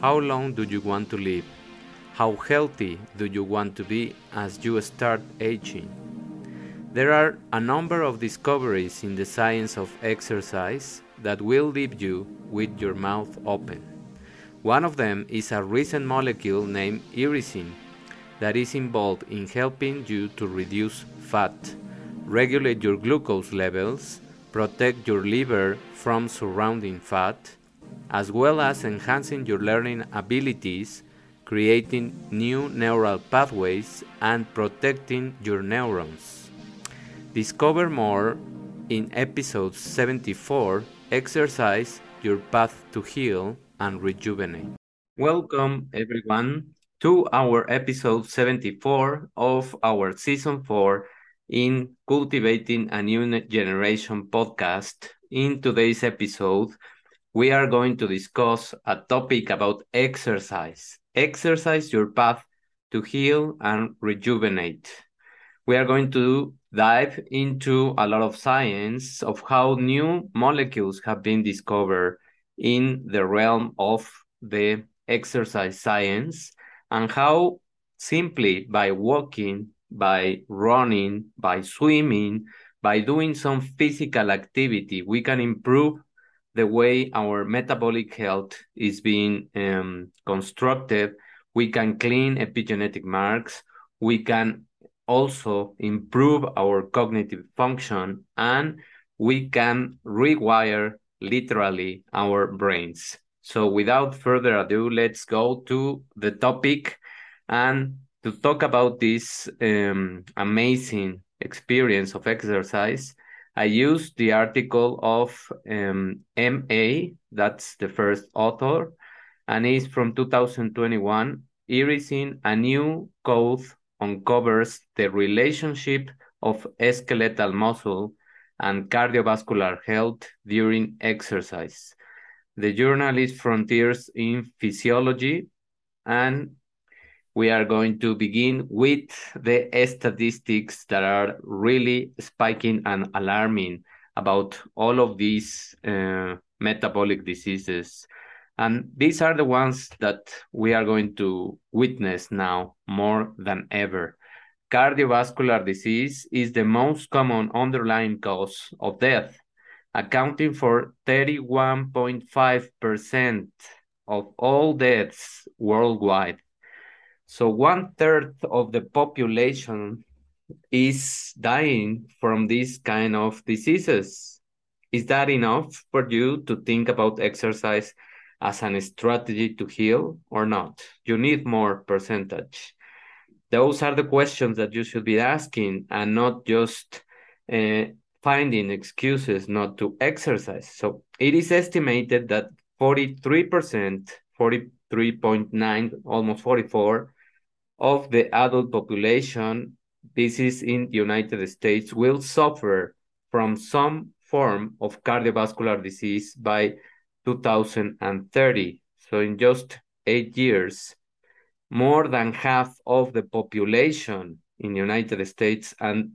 How long do you want to live? How healthy do you want to be as you start aging? There are a number of discoveries in the science of exercise that will leave you with your mouth open. One of them is a recent molecule named irisin that is involved in helping you to reduce fat, regulate your glucose levels, protect your liver from surrounding fat, as well as enhancing your learning abilities creating new neural pathways, and protecting your neurons. Discover more in episode 74 Exercise Your Path to Heal and Rejuvenate. Welcome, everyone, to our episode 74 of our season 4 in Cultivating a New Generation podcast. In today's episode, we are going to discuss a topic about exercise exercise your path to heal and rejuvenate. We are going to dive into a lot of science of how new molecules have been discovered in the realm of the exercise science and how simply by walking, by running, by swimming, by doing some physical activity, we can improve the way our metabolic health is being um, constructed. We can clean epigenetic marks. We can also improve our cognitive function and we can rewire literally our brains. So without further ado, let's go to the topic and to talk about this um, amazing experience of exercise. I used the article of um, MA, that's the first author, and it's from 2021. Irisin, a new code uncovers the relationship of skeletal muscle and cardiovascular health during exercise. The journal is Frontiers in Physiology, and we are going to begin with the statistics that are really spiking and alarming about all of these uh, metabolic diseases. And these are the ones that we are going to witness now more than ever. Cardiovascular disease is the most common underlying cause of death, accounting for 31.5% of all deaths worldwide so one third of the population is dying from these kind of diseases. Is that enough for you to think about exercise as a strategy to heal or not? You need more percentage. Those are the questions that you should be asking and not just uh, finding excuses not to exercise. So it is estimated that 43%, 43.9, almost 44 of the adult population, this is in the United States, will suffer from some form of cardiovascular disease by 2030. So in just eight years, more than half of the population in the United States, and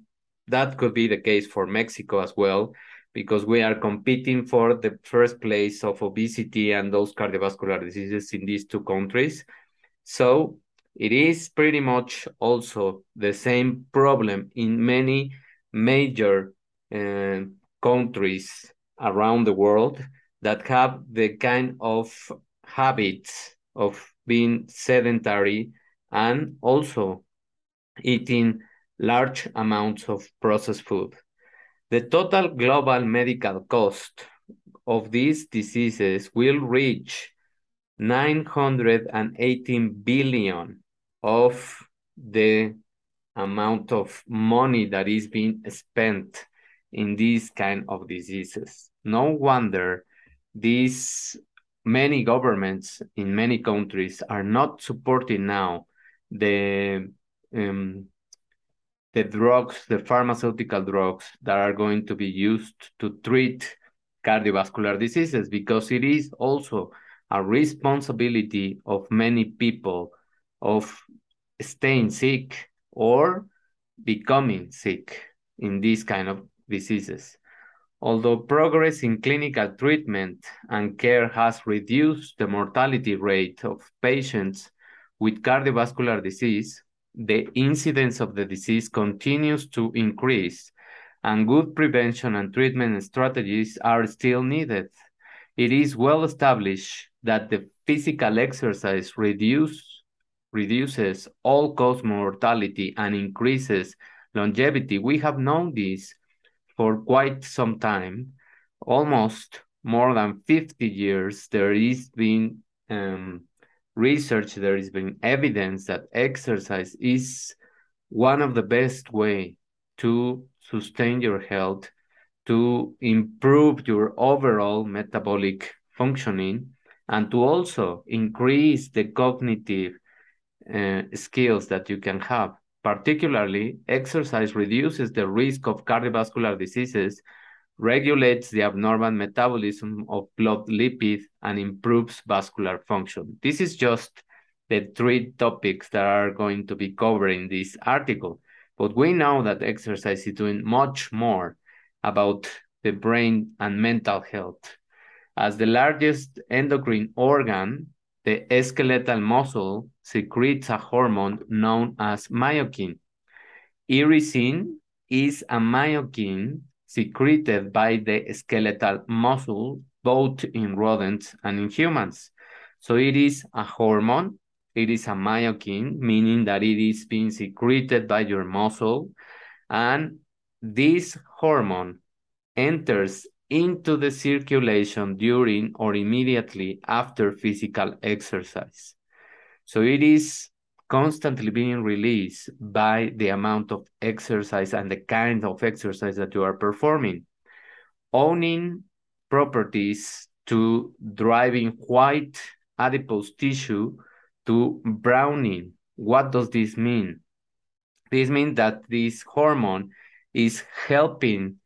that could be the case for Mexico as well, because we are competing for the first place of obesity and those cardiovascular diseases in these two countries. So it is pretty much also the same problem in many major uh, countries around the world that have the kind of habits of being sedentary and also eating large amounts of processed food. The total global medical cost of these diseases will reach 918 billion of the amount of money that is being spent in these kind of diseases. No wonder these many governments in many countries are not supporting now the um, the drugs, the pharmaceutical drugs that are going to be used to treat cardiovascular diseases because it is also a responsibility of many people of staying sick or becoming sick in these kind of diseases. Although progress in clinical treatment and care has reduced the mortality rate of patients with cardiovascular disease, the incidence of the disease continues to increase, and good prevention and treatment strategies are still needed. It is well established that the physical exercise reduce, reduces all-cause mortality and increases longevity. We have known this for quite some time, almost more than 50 years, there is been um, research, there has been evidence that exercise is one of the best way to sustain your health, to improve your overall metabolic functioning, and to also increase the cognitive uh, skills that you can have. Particularly, exercise reduces the risk of cardiovascular diseases, regulates the abnormal metabolism of blood lipid, and improves vascular function. This is just the three topics that are going to be covered in this article. But we know that exercise is doing much more about the brain and mental health. As the largest endocrine organ, the skeletal muscle secretes a hormone known as myokine. Irisin is a myokine secreted by the skeletal muscle, both in rodents and in humans. So it is a hormone, it is a myokine, meaning that it is being secreted by your muscle, and this hormone enters into the circulation during or immediately after physical exercise. So it is constantly being released by the amount of exercise and the kind of exercise that you are performing. Owning properties to driving white adipose tissue to browning. What does this mean? This means that this hormone is helping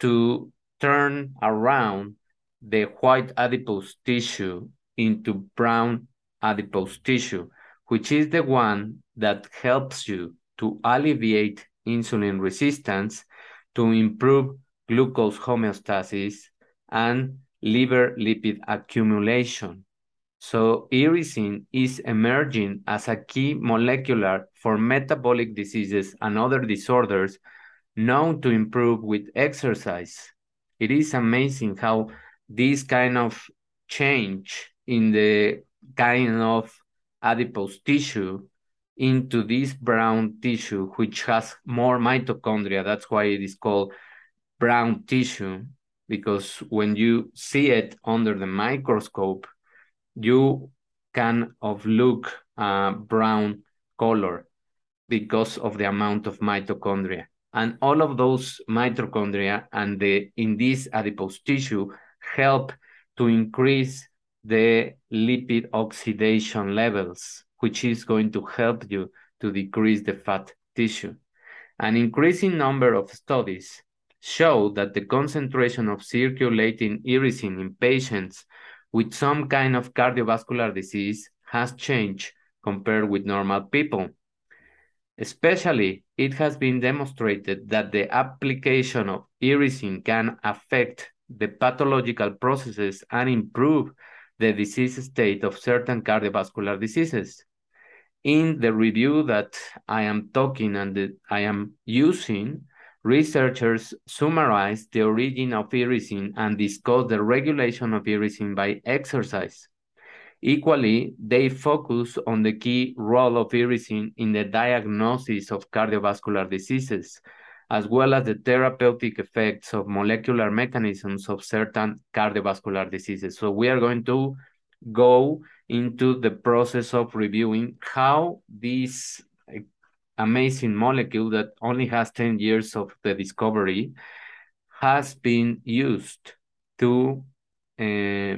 to turn around the white adipose tissue into brown adipose tissue, which is the one that helps you to alleviate insulin resistance, to improve glucose homeostasis, and liver lipid accumulation. So irisin is emerging as a key molecular for metabolic diseases and other disorders known to improve with exercise it is amazing how this kind of change in the kind of adipose tissue into this brown tissue, which has more mitochondria. That's why it is called brown tissue, because when you see it under the microscope, you can of look uh, brown color because of the amount of mitochondria. And all of those mitochondria and the in this adipose tissue help to increase the lipid oxidation levels, which is going to help you to decrease the fat tissue. An increasing number of studies show that the concentration of circulating irisin in patients with some kind of cardiovascular disease has changed compared with normal people. Especially, it has been demonstrated that the application of irisin can affect the pathological processes and improve the disease state of certain cardiovascular diseases. In the review that I am talking and I am using, researchers summarize the origin of irisin and discuss the regulation of irisin by exercise. Equally, they focus on the key role of irisin in the diagnosis of cardiovascular diseases, as well as the therapeutic effects of molecular mechanisms of certain cardiovascular diseases. So we are going to go into the process of reviewing how this amazing molecule that only has 10 years of the discovery has been used to uh,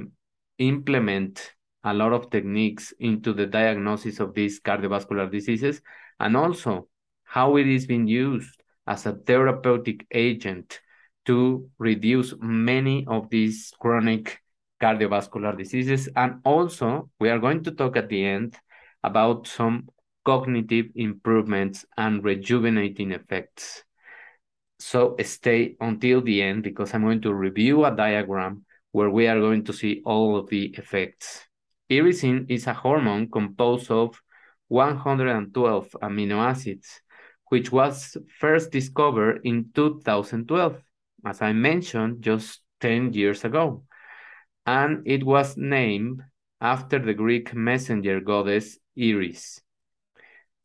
implement a lot of techniques into the diagnosis of these cardiovascular diseases and also how it is being used as a therapeutic agent to reduce many of these chronic cardiovascular diseases. And also, we are going to talk at the end about some cognitive improvements and rejuvenating effects. so stay until the end because I'm going to review a diagram where we are going to see all of the effects. Irisin is a hormone composed of 112 amino acids, which was first discovered in 2012, as I mentioned just 10 years ago. And it was named after the Greek messenger goddess Iris.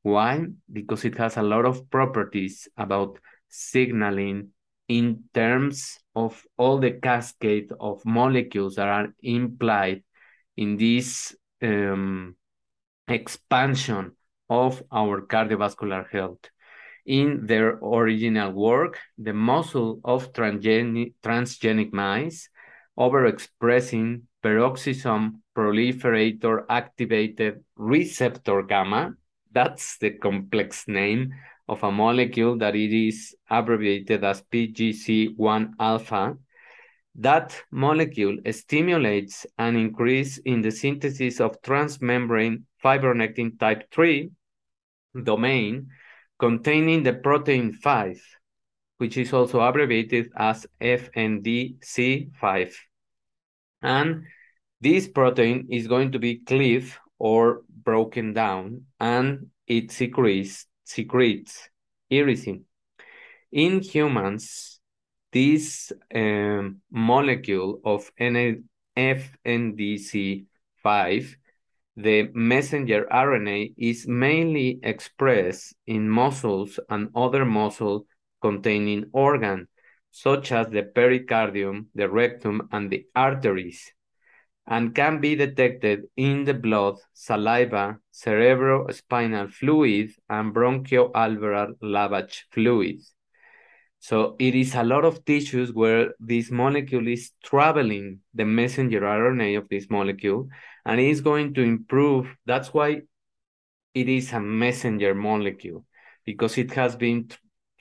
Why? Because it has a lot of properties about signaling in terms of all the cascade of molecules that are implied in this um, expansion of our cardiovascular health. In their original work, the muscle of transgenic, transgenic mice overexpressing peroxisome proliferator activated receptor gamma, that's the complex name of a molecule that it is abbreviated as PGC1 alpha, that molecule stimulates an increase in the synthesis of transmembrane fibronectin type 3 domain containing the protein 5, which is also abbreviated as FNDC5. And this protein is going to be cleaved or broken down and it secretes, secretes irisin. In humans, this um, molecule of FNDC5 the messenger RNA is mainly expressed in muscles and other muscle containing organs, such as the pericardium, the rectum, and the arteries, and can be detected in the blood, saliva, cerebrospinal fluid, and bronchoalveolar lavage fluid. So it is a lot of tissues where this molecule is traveling the messenger RNA of this molecule and it's going to improve. That's why it is a messenger molecule because it has been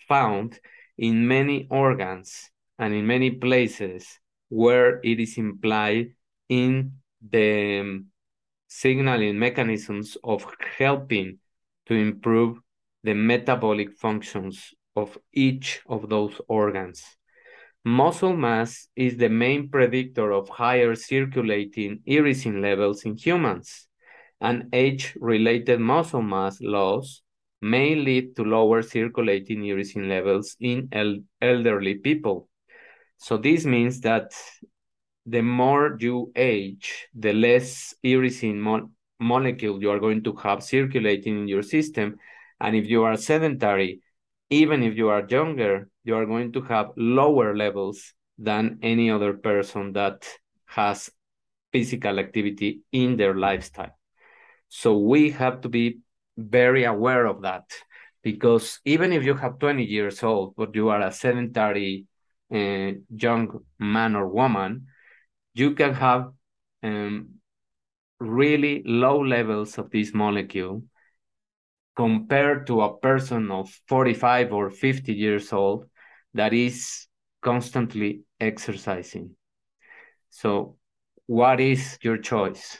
found in many organs and in many places where it is implied in the um, signaling mechanisms of helping to improve the metabolic functions of each of those organs. Muscle mass is the main predictor of higher circulating irisin levels in humans, and age-related muscle mass loss may lead to lower circulating irisin levels in el elderly people. So this means that the more you age, the less irisin mo molecule you are going to have circulating in your system. And if you are sedentary, even if you are younger, you are going to have lower levels than any other person that has physical activity in their lifestyle. So we have to be very aware of that because even if you have 20 years old, but you are a sedentary uh, young man or woman, you can have um, really low levels of this molecule compared to a person of 45 or 50 years old that is constantly exercising. So, what is your choice?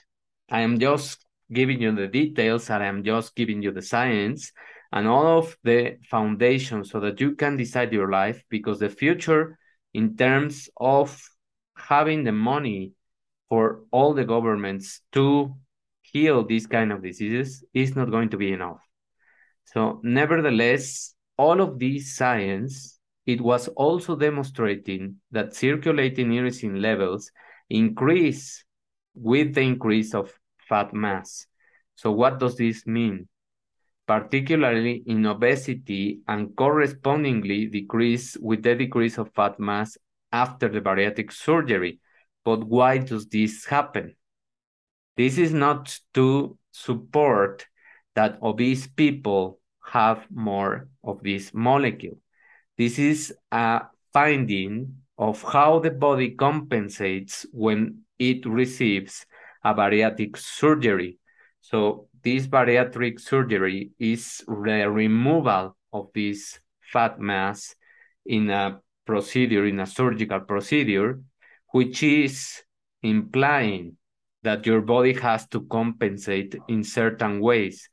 I am just giving you the details and I am just giving you the science and all of the foundation so that you can decide your life because the future, in terms of having the money for all the governments to heal these kind of diseases, is not going to be enough. So nevertheless, all of these science, it was also demonstrating that circulating irisin levels increase with the increase of fat mass. So what does this mean? Particularly in obesity and correspondingly decrease with the decrease of fat mass after the bariatric surgery. But why does this happen? This is not to support that obese people have more of this molecule. This is a finding of how the body compensates when it receives a bariatric surgery. So this bariatric surgery is the removal of this fat mass in a procedure, in a surgical procedure, which is implying that your body has to compensate in certain ways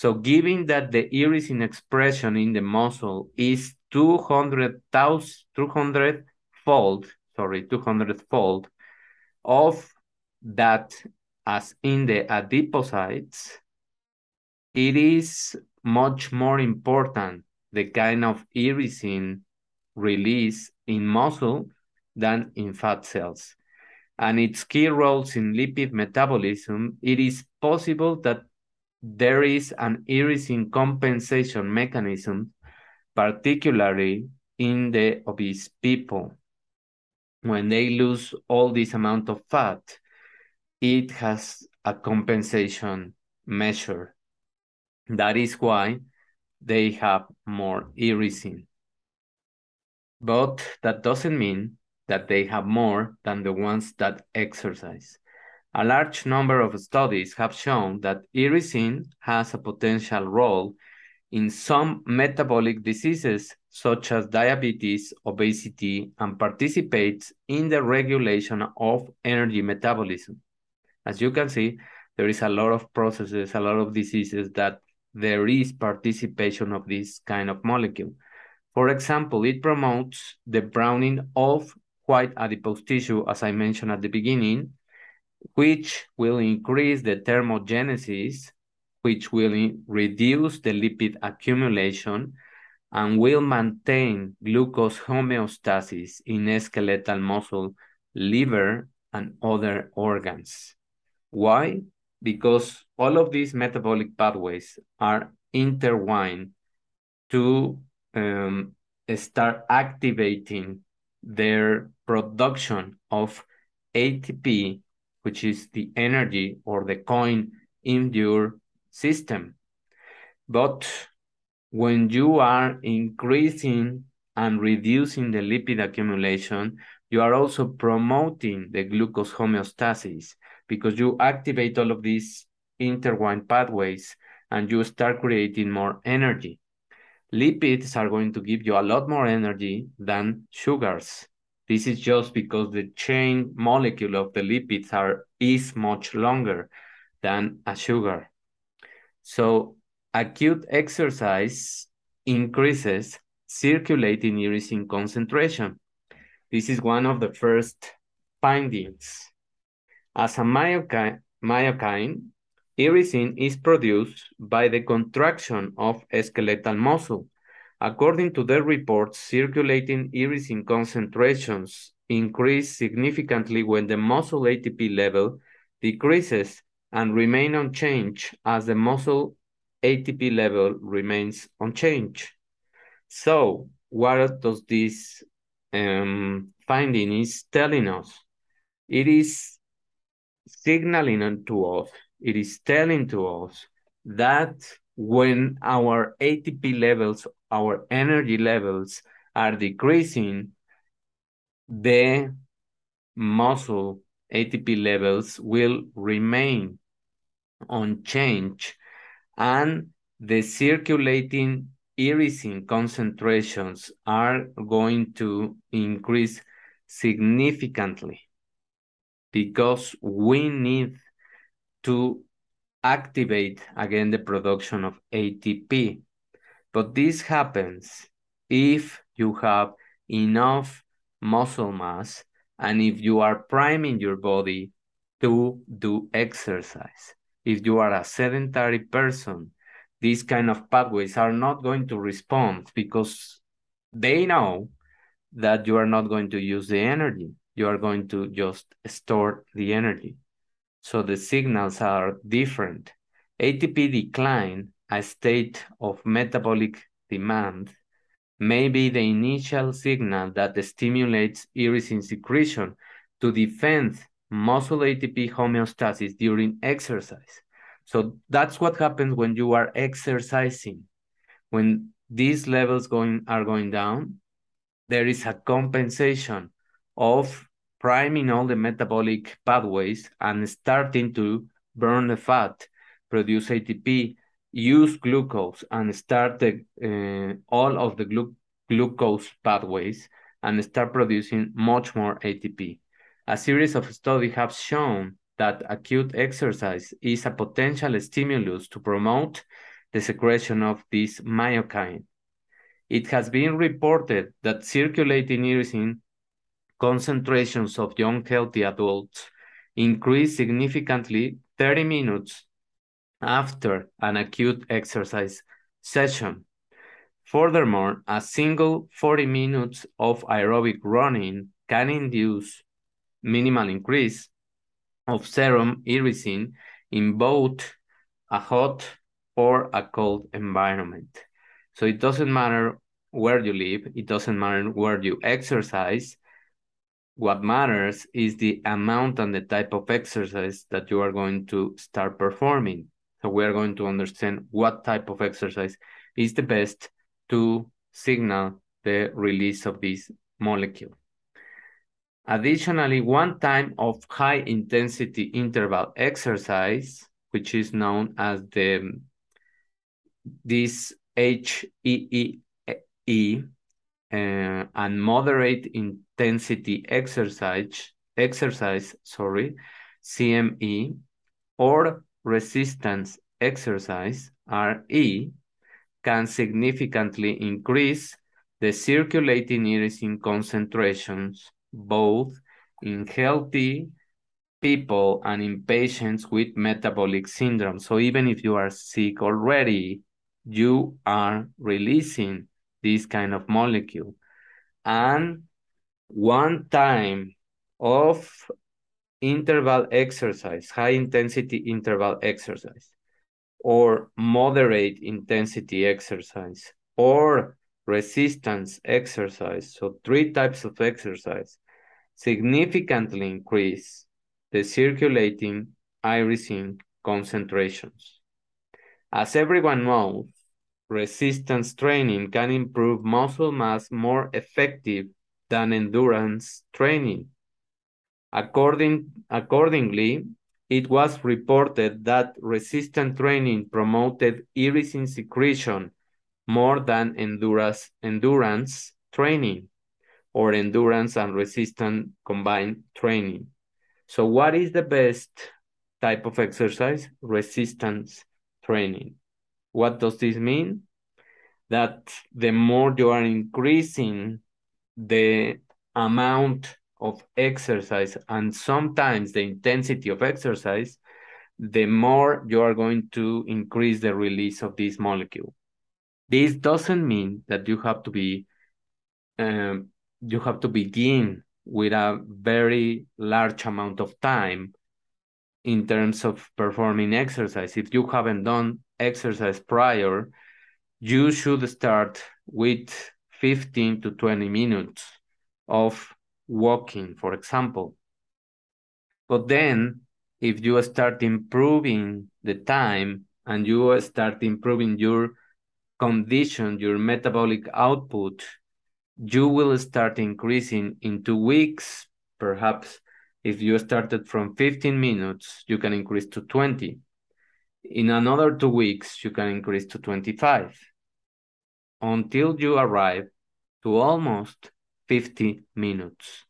So given that the irisin expression in the muscle is 200,000, 200 fold, sorry, 200 fold of that as in the adipocytes, it is much more important the kind of irisin release in muscle than in fat cells. And its key roles in lipid metabolism, it is possible that there is an irisin compensation mechanism, particularly in the obese people. When they lose all this amount of fat, it has a compensation measure. That is why they have more irisin. But that doesn't mean that they have more than the ones that exercise. A large number of studies have shown that irisin has a potential role in some metabolic diseases such as diabetes, obesity, and participates in the regulation of energy metabolism. As you can see, there is a lot of processes, a lot of diseases that there is participation of this kind of molecule. For example, it promotes the browning of white adipose tissue, as I mentioned at the beginning, which will increase the thermogenesis, which will reduce the lipid accumulation, and will maintain glucose homeostasis in skeletal muscle, liver, and other organs. Why? Because all of these metabolic pathways are intertwined to um, start activating their production of ATP, which is the energy or the coin in your system. But when you are increasing and reducing the lipid accumulation, you are also promoting the glucose homeostasis because you activate all of these intertwined pathways and you start creating more energy. Lipids are going to give you a lot more energy than sugars. This is just because the chain molecule of the lipids are is much longer than a sugar. So acute exercise increases circulating irisin concentration. This is one of the first findings. As a myokine, myokine irisin is produced by the contraction of skeletal muscle. According to their reports, circulating irisin concentrations increase significantly when the muscle ATP level decreases and remain unchanged as the muscle ATP level remains unchanged. So what does this um, finding is telling us? It is signaling to us, it is telling to us that when our ATP levels, our energy levels are decreasing, the muscle ATP levels will remain unchanged and the circulating irisin concentrations are going to increase significantly because we need to activate again the production of ATP. But this happens if you have enough muscle mass and if you are priming your body to do exercise if you are a sedentary person, these kind of pathways are not going to respond because they know that you are not going to use the energy. You are going to just store the energy. So the signals are different. ATP decline, a state of metabolic demand, may be the initial signal that stimulates irisin secretion to defend muscle ATP homeostasis during exercise. So that's what happens when you are exercising. When these levels going are going down, there is a compensation of priming all the metabolic pathways and starting to burn the fat, produce ATP, use glucose, and start the, uh, all of the glu glucose pathways and start producing much more ATP. A series of studies have shown that acute exercise is a potential stimulus to promote the secretion of this myokine. It has been reported that circulating irisin concentrations of young healthy adults increase significantly 30 minutes after an acute exercise session. Furthermore, a single 40 minutes of aerobic running can induce minimal increase of serum irisin in both a hot or a cold environment. So it doesn't matter where you live, it doesn't matter where you exercise. What matters is the amount and the type of exercise that you are going to start performing. So we are going to understand what type of exercise is the best to signal the release of this molecule. Additionally, one time of high intensity interval exercise, which is known as the this HEE uh, and moderate intensity exercise exercise, sorry, CME or resistance exercise, RE, can significantly increase the circulating irisin concentrations both in healthy people and in patients with metabolic syndrome. So even if you are sick already, you are releasing this kind of molecule. And one time of interval exercise, high intensity interval exercise, or moderate intensity exercise, or resistance exercise, so three types of exercise, significantly increase the circulating irisin concentrations. As everyone knows, resistance training can improve muscle mass more effective than endurance training. According, accordingly, it was reported that resistance training promoted irisin secretion more than endurance, endurance training or endurance and resistance combined training. So what is the best type of exercise? Resistance training. What does this mean? That the more you are increasing the amount of exercise and sometimes the intensity of exercise, the more you are going to increase the release of this molecule. This doesn't mean that you have to be um, you have to begin with a very large amount of time in terms of performing exercise. If you haven't done exercise prior, you should start with 15 to 20 minutes of walking, for example. But then, if you start improving the time and you start improving your condition, your metabolic output, you will start increasing in two weeks. Perhaps if you started from 15 minutes, you can increase to 20. In another two weeks, you can increase to 25 until you arrive to almost 50 minutes,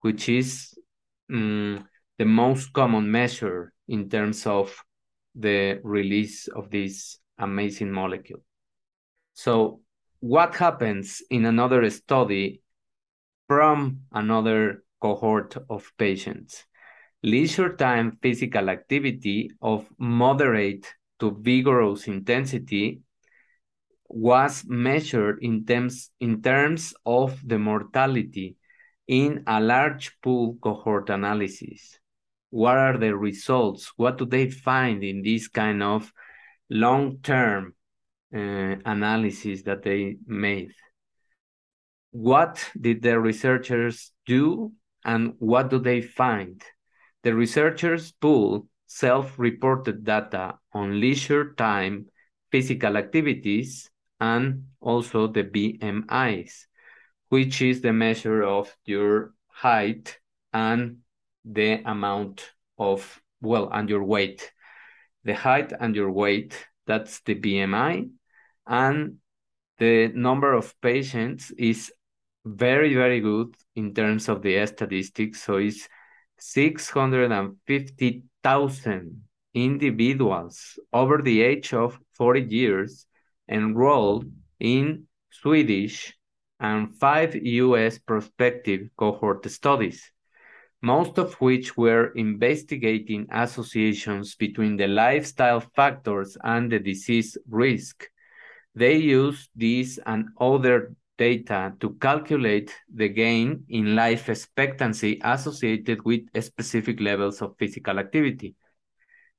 which is um, the most common measure in terms of the release of this amazing molecule. So what happens in another study from another cohort of patients? Leisure time physical activity of moderate to vigorous intensity was measured in terms, in terms of the mortality in a large pool cohort analysis. What are the results? What do they find in this kind of long-term uh, analysis that they made? What did the researchers do and what do they find? The researchers pool self-reported data on leisure time physical activities and also the BMIs, which is the measure of your height and the amount of, well, and your weight. The height and your weight, that's the BMI. And the number of patients is very, very good in terms of the statistics. So it's 650,000 individuals over the age of 40 years enrolled in Swedish and five US prospective cohort studies, most of which were investigating associations between the lifestyle factors and the disease risk. They used these and other data to calculate the gain in life expectancy associated with specific levels of physical activity.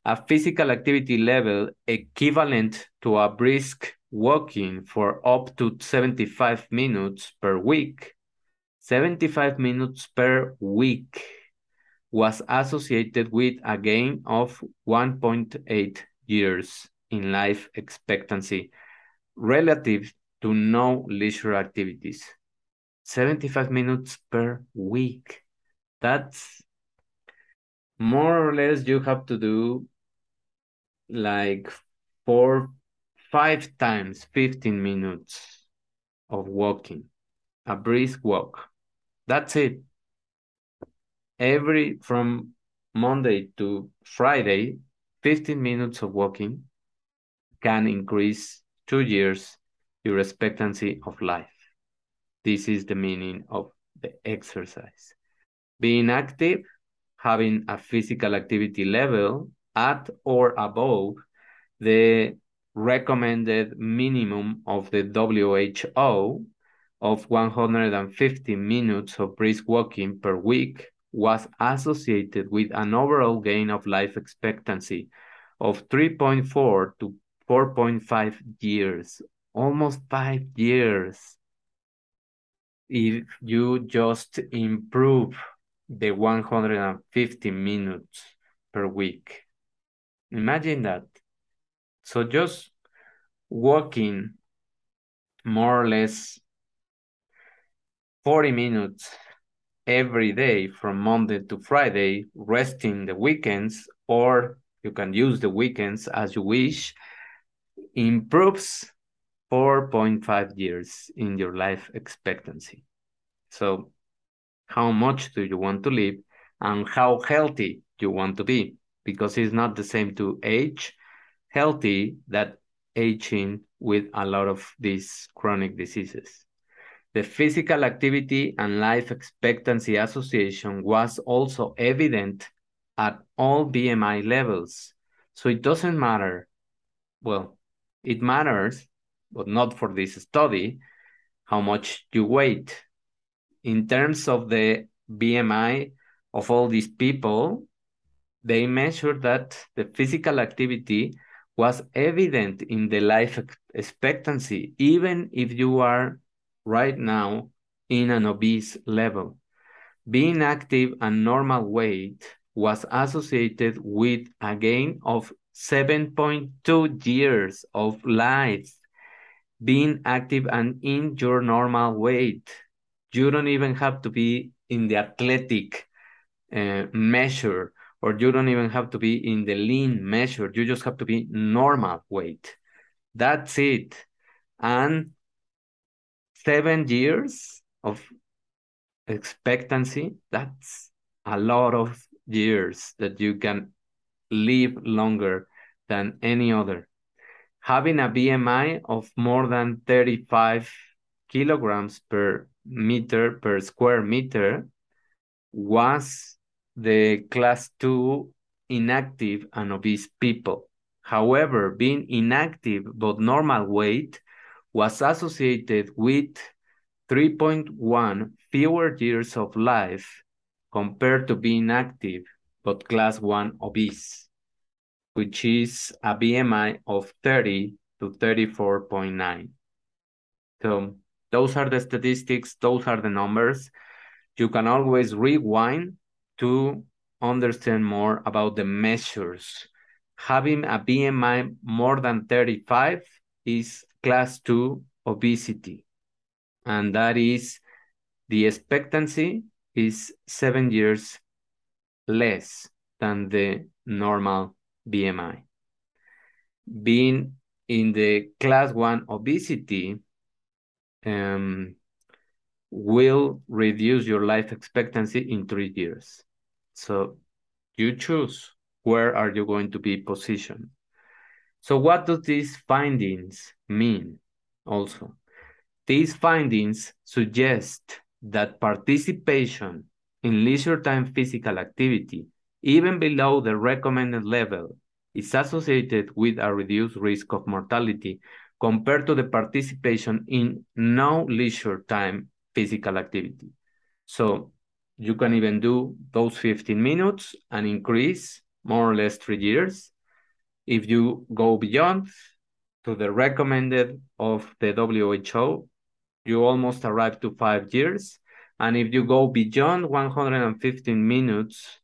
A physical activity level equivalent to a brisk walking for up to 75 minutes per week, 75 minutes per week was associated with a gain of 1.8 years in life expectancy relative to no leisure activities. 75 minutes per week. That's more or less you have to do like four five times 15 minutes of walking, a brisk walk. That's it. Every from Monday to Friday, 15 minutes of walking can increase two years your expectancy of life. This is the meaning of the exercise. Being active, having a physical activity level at or above the recommended minimum of the WHO of 150 minutes of brisk walking per week was associated with an overall gain of life expectancy of 3.4 to 4.5 years, almost five years. If you just improve the 150 minutes per week. Imagine that. So just walking more or less 40 minutes every day from Monday to Friday, resting the weekends, or you can use the weekends as you wish, improves 4.5 years in your life expectancy. So how much do you want to live and how healthy you want to be? Because it's not the same to age healthy that aging with a lot of these chronic diseases. The physical activity and life expectancy association was also evident at all BMI levels. So it doesn't matter, well, it matters, but not for this study, how much you weight. In terms of the BMI of all these people, they measured that the physical activity was evident in the life expectancy, even if you are right now in an obese level. Being active and normal weight was associated with a gain of 7.2 years of life. Being active and in your normal weight. You don't even have to be in the athletic uh, measure or you don't even have to be in the lean measure. You just have to be normal weight. That's it. And seven years of expectancy, that's a lot of years that you can live longer than any other. Having a BMI of more than 35 kilograms per meter per square meter was the class 2 inactive and obese people. However, being inactive but normal weight was associated with 3.1 fewer years of life compared to being active but class 1 obese, which is a BMI of 30 to 34.9. So those are the statistics, those are the numbers. You can always rewind to understand more about the measures. Having a BMI more than 35 is class 2 obesity. And that is the expectancy is seven years less than the normal BMI. Being in the class 1 obesity, um, will reduce your life expectancy in three years. So you choose where are you going to be positioned. So what do these findings mean also? These findings suggest that participation in leisure time physical activity, even below the recommended level, is associated with a reduced risk of mortality compared to the participation in no leisure time physical activity. So you can even do those 15 minutes and increase more or less three years. If you go beyond to the recommended of the WHO, you almost arrive to five years. And if you go beyond 115 minutes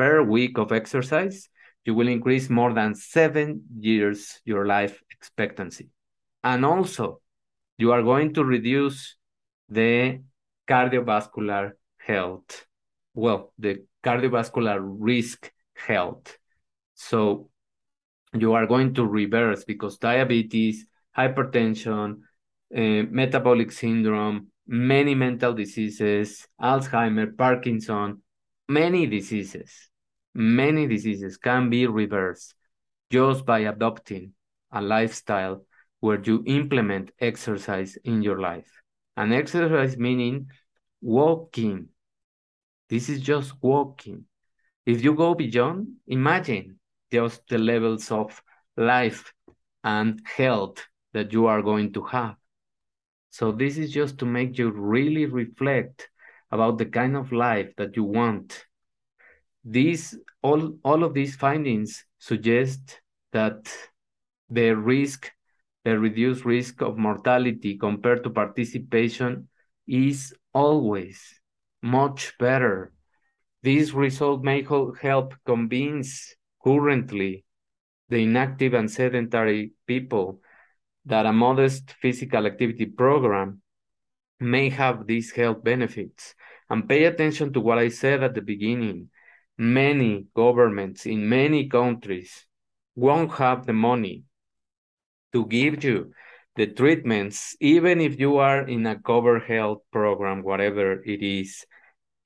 per week of exercise, you will increase more than seven years your life expectancy. And also, you are going to reduce the cardiovascular health. Well, the cardiovascular risk health. So you are going to reverse because diabetes, hypertension, uh, metabolic syndrome, many mental diseases, Alzheimer, Parkinson, many diseases, many diseases can be reversed just by adopting a lifestyle where you implement exercise in your life. And exercise meaning walking. This is just walking. If you go beyond, imagine just the levels of life and health that you are going to have. So this is just to make you really reflect about the kind of life that you want. These all all of these findings suggest that the risk, the reduced risk of mortality compared to participation is always much better. This result may help convince currently the inactive and sedentary people that a modest physical activity program may have these health benefits. And pay attention to what I said at the beginning. Many governments in many countries won't have the money to give you the treatments, even if you are in a cover health program, whatever it is,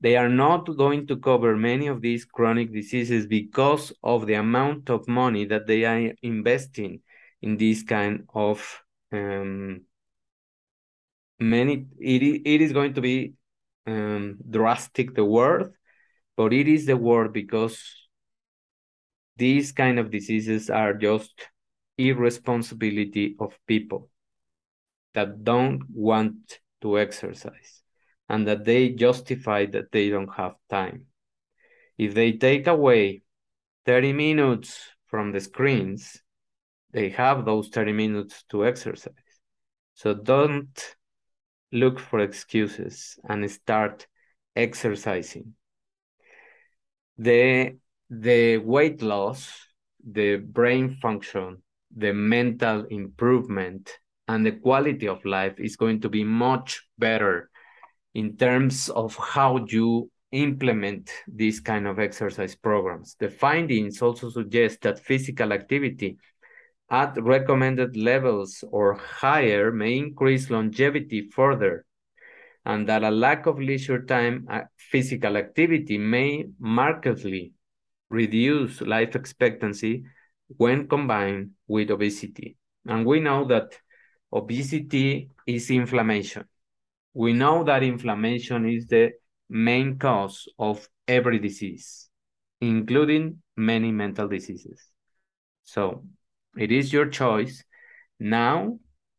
they are not going to cover many of these chronic diseases because of the amount of money that they are investing in this kind of um, many it, it is going to be um, drastic the word but it is the word because these kind of diseases are just irresponsibility of people that don't want to exercise and that they justify that they don't have time. If they take away 30 minutes from the screens, they have those 30 minutes to exercise. So don't look for excuses and start exercising. The, the weight loss, the brain function, the mental improvement, and the quality of life is going to be much better in terms of how you implement these kind of exercise programs. The findings also suggest that physical activity at recommended levels or higher may increase longevity further, and that a lack of leisure time uh, physical activity may markedly reduce life expectancy when combined with obesity. And we know that obesity is inflammation. We know that inflammation is the main cause of every disease, including many mental diseases. So it is your choice now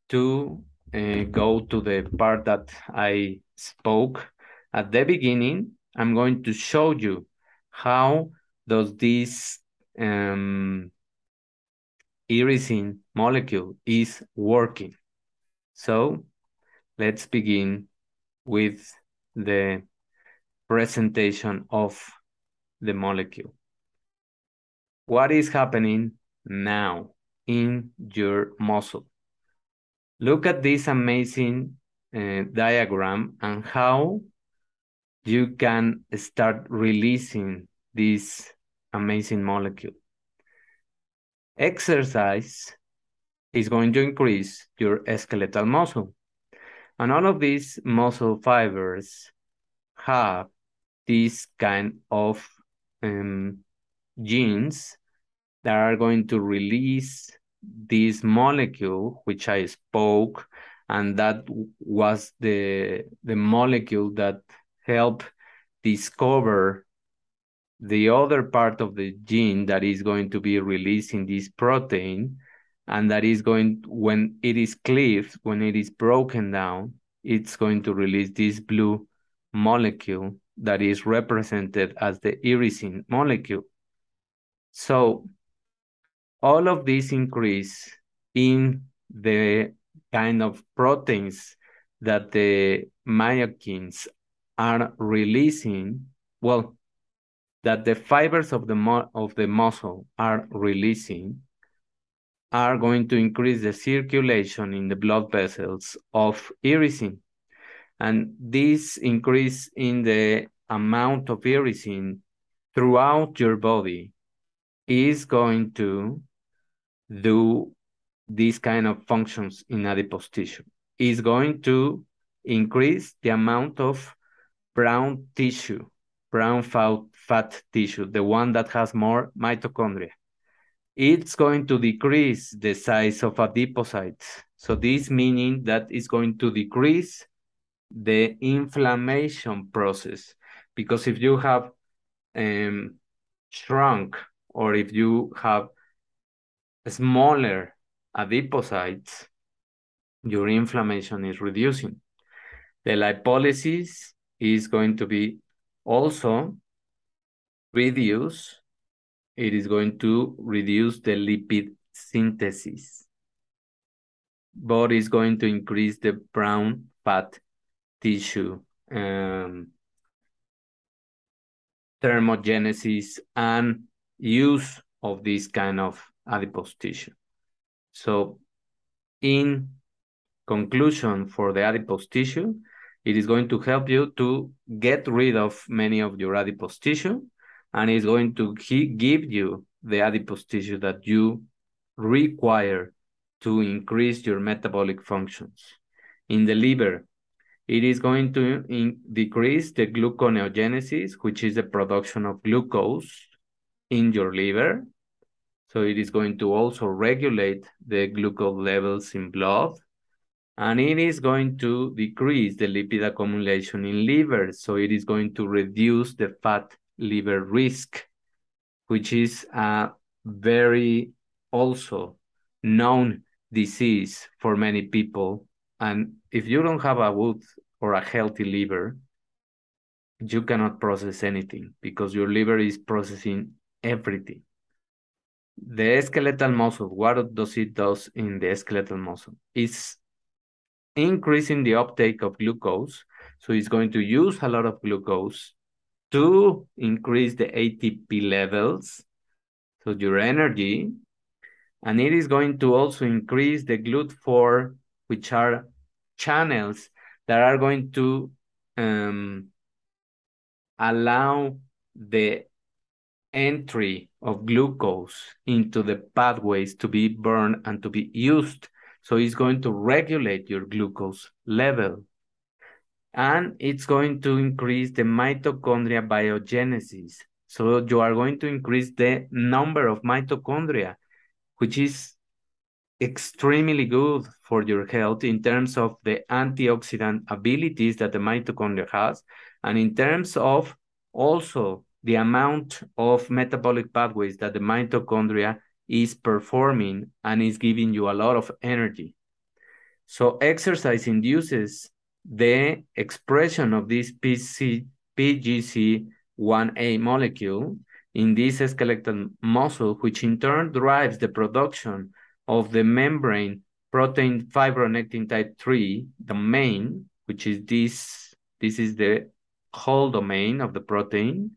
to uh, go to the part that I spoke at the beginning. I'm going to show you how does this um, molecule is working. So let's begin with the presentation of the molecule. What is happening now in your muscle? Look at this amazing uh, diagram and how you can start releasing this amazing molecule. Exercise is going to increase your skeletal muscle. And all of these muscle fibers have this kind of um, genes that are going to release this molecule, which I spoke, and that was the, the molecule that helped discover the other part of the gene that is going to be releasing this protein and that is going when it is cleaved when it is broken down it's going to release this blue molecule that is represented as the irisin molecule. So all of these increase in the kind of proteins that the myokines are releasing well that the fibers of the of the muscle are releasing are going to increase the circulation in the blood vessels of irisin. And this increase in the amount of irisin throughout your body is going to do these kind of functions in adipose tissue. Is going to increase the amount of brown tissue, brown fat, fat tissue, the one that has more mitochondria it's going to decrease the size of adipocytes. So this meaning that is going to decrease the inflammation process. Because if you have um, shrunk or if you have smaller adipocytes, your inflammation is reducing. The lipolysis is going to be also reduced it is going to reduce the lipid synthesis, but it's going to increase the brown fat tissue um, thermogenesis and use of this kind of adipose tissue. So in conclusion for the adipose tissue, it is going to help you to get rid of many of your adipose tissue and it's going to give you the adipose tissue that you require to increase your metabolic functions. In the liver, it is going to decrease the gluconeogenesis, which is the production of glucose in your liver. So it is going to also regulate the glucose levels in blood. And it is going to decrease the lipid accumulation in liver. So it is going to reduce the fat liver risk, which is a very also known disease for many people. And if you don't have a good or a healthy liver, you cannot process anything because your liver is processing everything. The skeletal muscle, what does it does in the skeletal muscle? It's increasing the uptake of glucose. So it's going to use a lot of glucose to increase the ATP levels, so your energy, and it is going to also increase the GLUT4, which are channels that are going to um, allow the entry of glucose into the pathways to be burned and to be used. So it's going to regulate your glucose level and it's going to increase the mitochondria biogenesis. So you are going to increase the number of mitochondria, which is extremely good for your health in terms of the antioxidant abilities that the mitochondria has, and in terms of also the amount of metabolic pathways that the mitochondria is performing and is giving you a lot of energy. So exercise induces the expression of this PC, PGC1A molecule in this skeletal muscle, which in turn drives the production of the membrane protein fibronectin type 3 domain, which is this, this is the whole domain of the protein.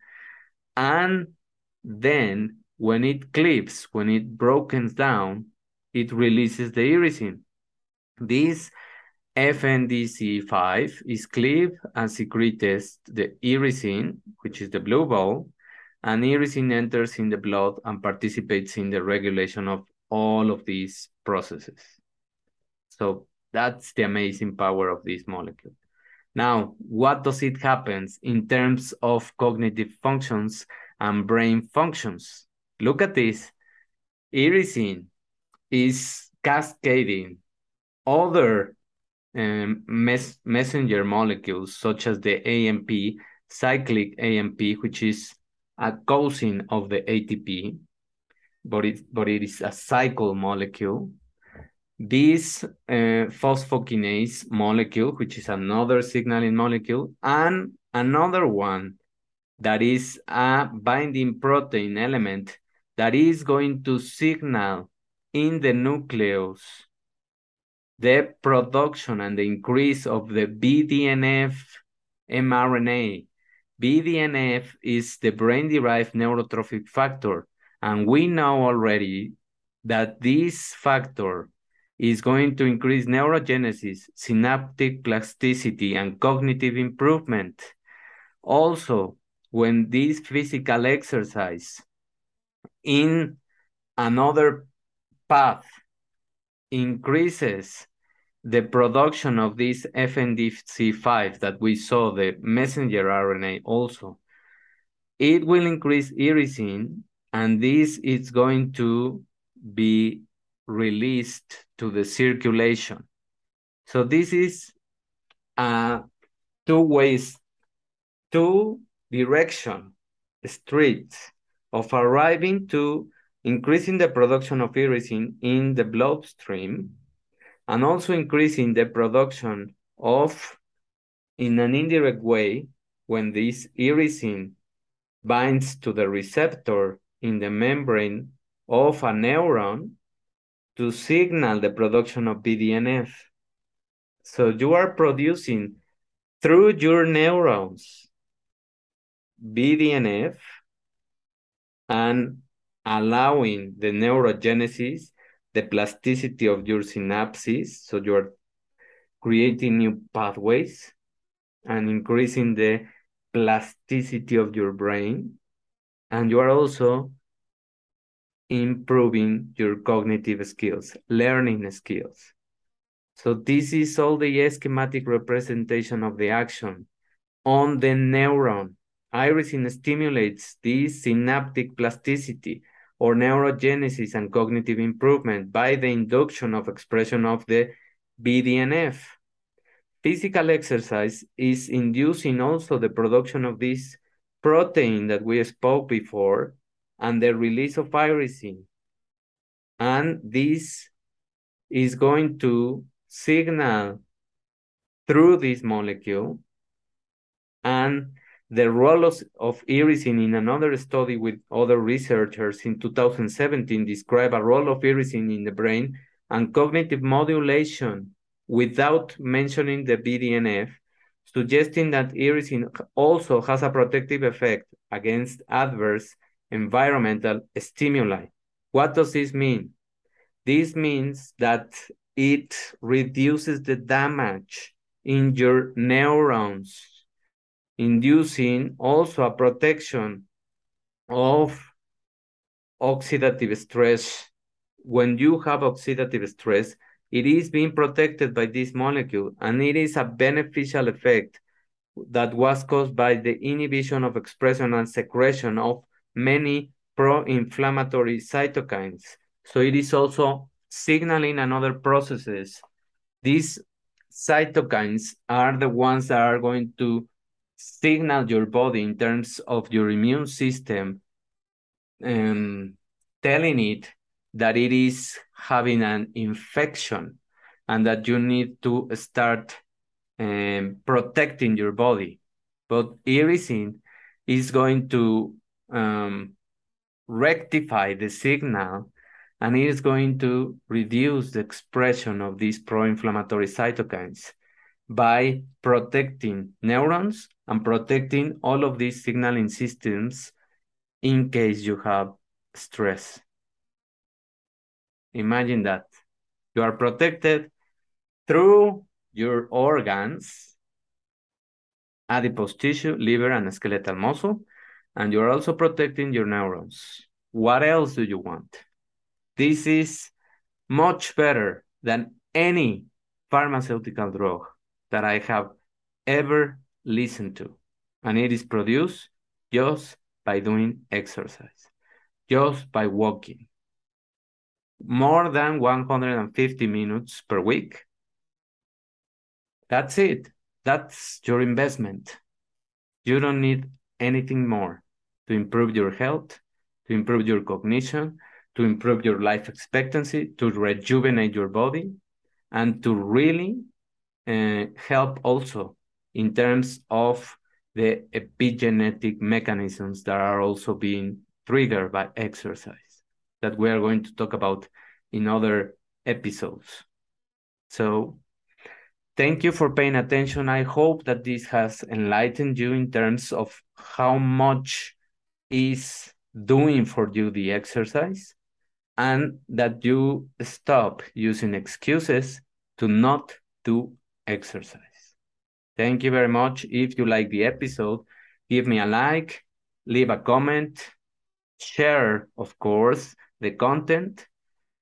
And then when it clips, when it brokens down, it releases the irisin. This FNDC5 is cleaved and secretes the irisin, which is the blue ball, and irisin enters in the blood and participates in the regulation of all of these processes. So that's the amazing power of this molecule. Now, what does it happen in terms of cognitive functions and brain functions? Look at this. Irisin is cascading other um, mes messenger molecules such as the AMP, cyclic AMP, which is a cousin of the ATP, but it, but it is a cycle molecule. This uh, phosphokinase molecule, which is another signaling molecule, and another one that is a binding protein element that is going to signal in the nucleus the production and the increase of the BDNF mRNA. BDNF is the brain-derived neurotrophic factor, and we know already that this factor is going to increase neurogenesis, synaptic plasticity, and cognitive improvement. Also, when this physical exercise in another path increases the production of this FNDC5 that we saw, the messenger RNA also, it will increase irisin, and this is going to be released to the circulation. So this is uh, two ways, two direction streets of arriving to increasing the production of irisin in the bloodstream and also increasing the production of, in an indirect way, when this irisin binds to the receptor in the membrane of a neuron to signal the production of BDNF. So you are producing through your neurons BDNF and allowing the neurogenesis, the plasticity of your synapses, so you're creating new pathways and increasing the plasticity of your brain. And you are also improving your cognitive skills, learning skills. So this is all the schematic representation of the action on the neuron. Irisin stimulates this synaptic plasticity or neurogenesis and cognitive improvement by the induction of expression of the BDNF. Physical exercise is inducing also the production of this protein that we spoke before and the release of irisin. And this is going to signal through this molecule and the role of, of irisin in another study with other researchers in 2017 described a role of irisin in the brain and cognitive modulation without mentioning the BDNF, suggesting that irisin also has a protective effect against adverse environmental stimuli. What does this mean? This means that it reduces the damage in your neurons inducing also a protection of oxidative stress. When you have oxidative stress, it is being protected by this molecule, and it is a beneficial effect that was caused by the inhibition of expression and secretion of many pro-inflammatory cytokines. So it is also signaling another processes. These cytokines are the ones that are going to signal your body in terms of your immune system, um, telling it that it is having an infection and that you need to start um, protecting your body. But irisin is going to um, rectify the signal and it is going to reduce the expression of these pro-inflammatory cytokines by protecting neurons and protecting all of these signaling systems in case you have stress. Imagine that you are protected through your organs, adipose tissue, liver, and skeletal muscle, and you're also protecting your neurons. What else do you want? This is much better than any pharmaceutical drug that I have ever listened to. And it is produced just by doing exercise. just by walking. More than 150 minutes per week. That's it. That's your investment. You don't need anything more to improve your health, to improve your cognition, to improve your life expectancy, to rejuvenate your body, and to really uh, help also in terms of the epigenetic mechanisms that are also being triggered by exercise that we are going to talk about in other episodes. So, thank you for paying attention. I hope that this has enlightened you in terms of how much is doing for you the exercise and that you stop using excuses to not do exercise. Thank you very much. If you like the episode, give me a like, leave a comment, share, of course, the content,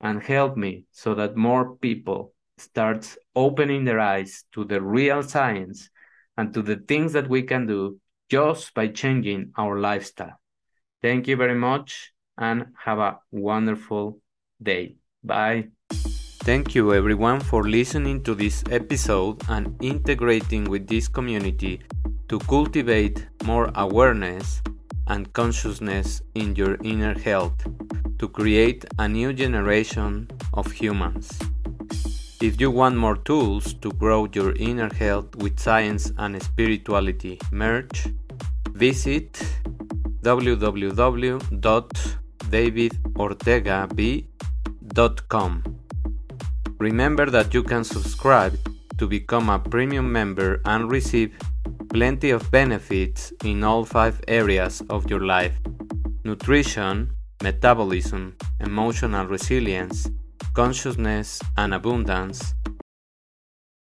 and help me so that more people start opening their eyes to the real science and to the things that we can do just by changing our lifestyle. Thank you very much and have a wonderful day. Bye. Thank you everyone for listening to this episode and integrating with this community to cultivate more awareness and consciousness in your inner health to create a new generation of humans. If you want more tools to grow your inner health with science and spirituality merge, visit www.davidortegab.com. Remember that you can subscribe to become a premium member and receive plenty of benefits in all five areas of your life nutrition, metabolism, emotional resilience, consciousness and abundance,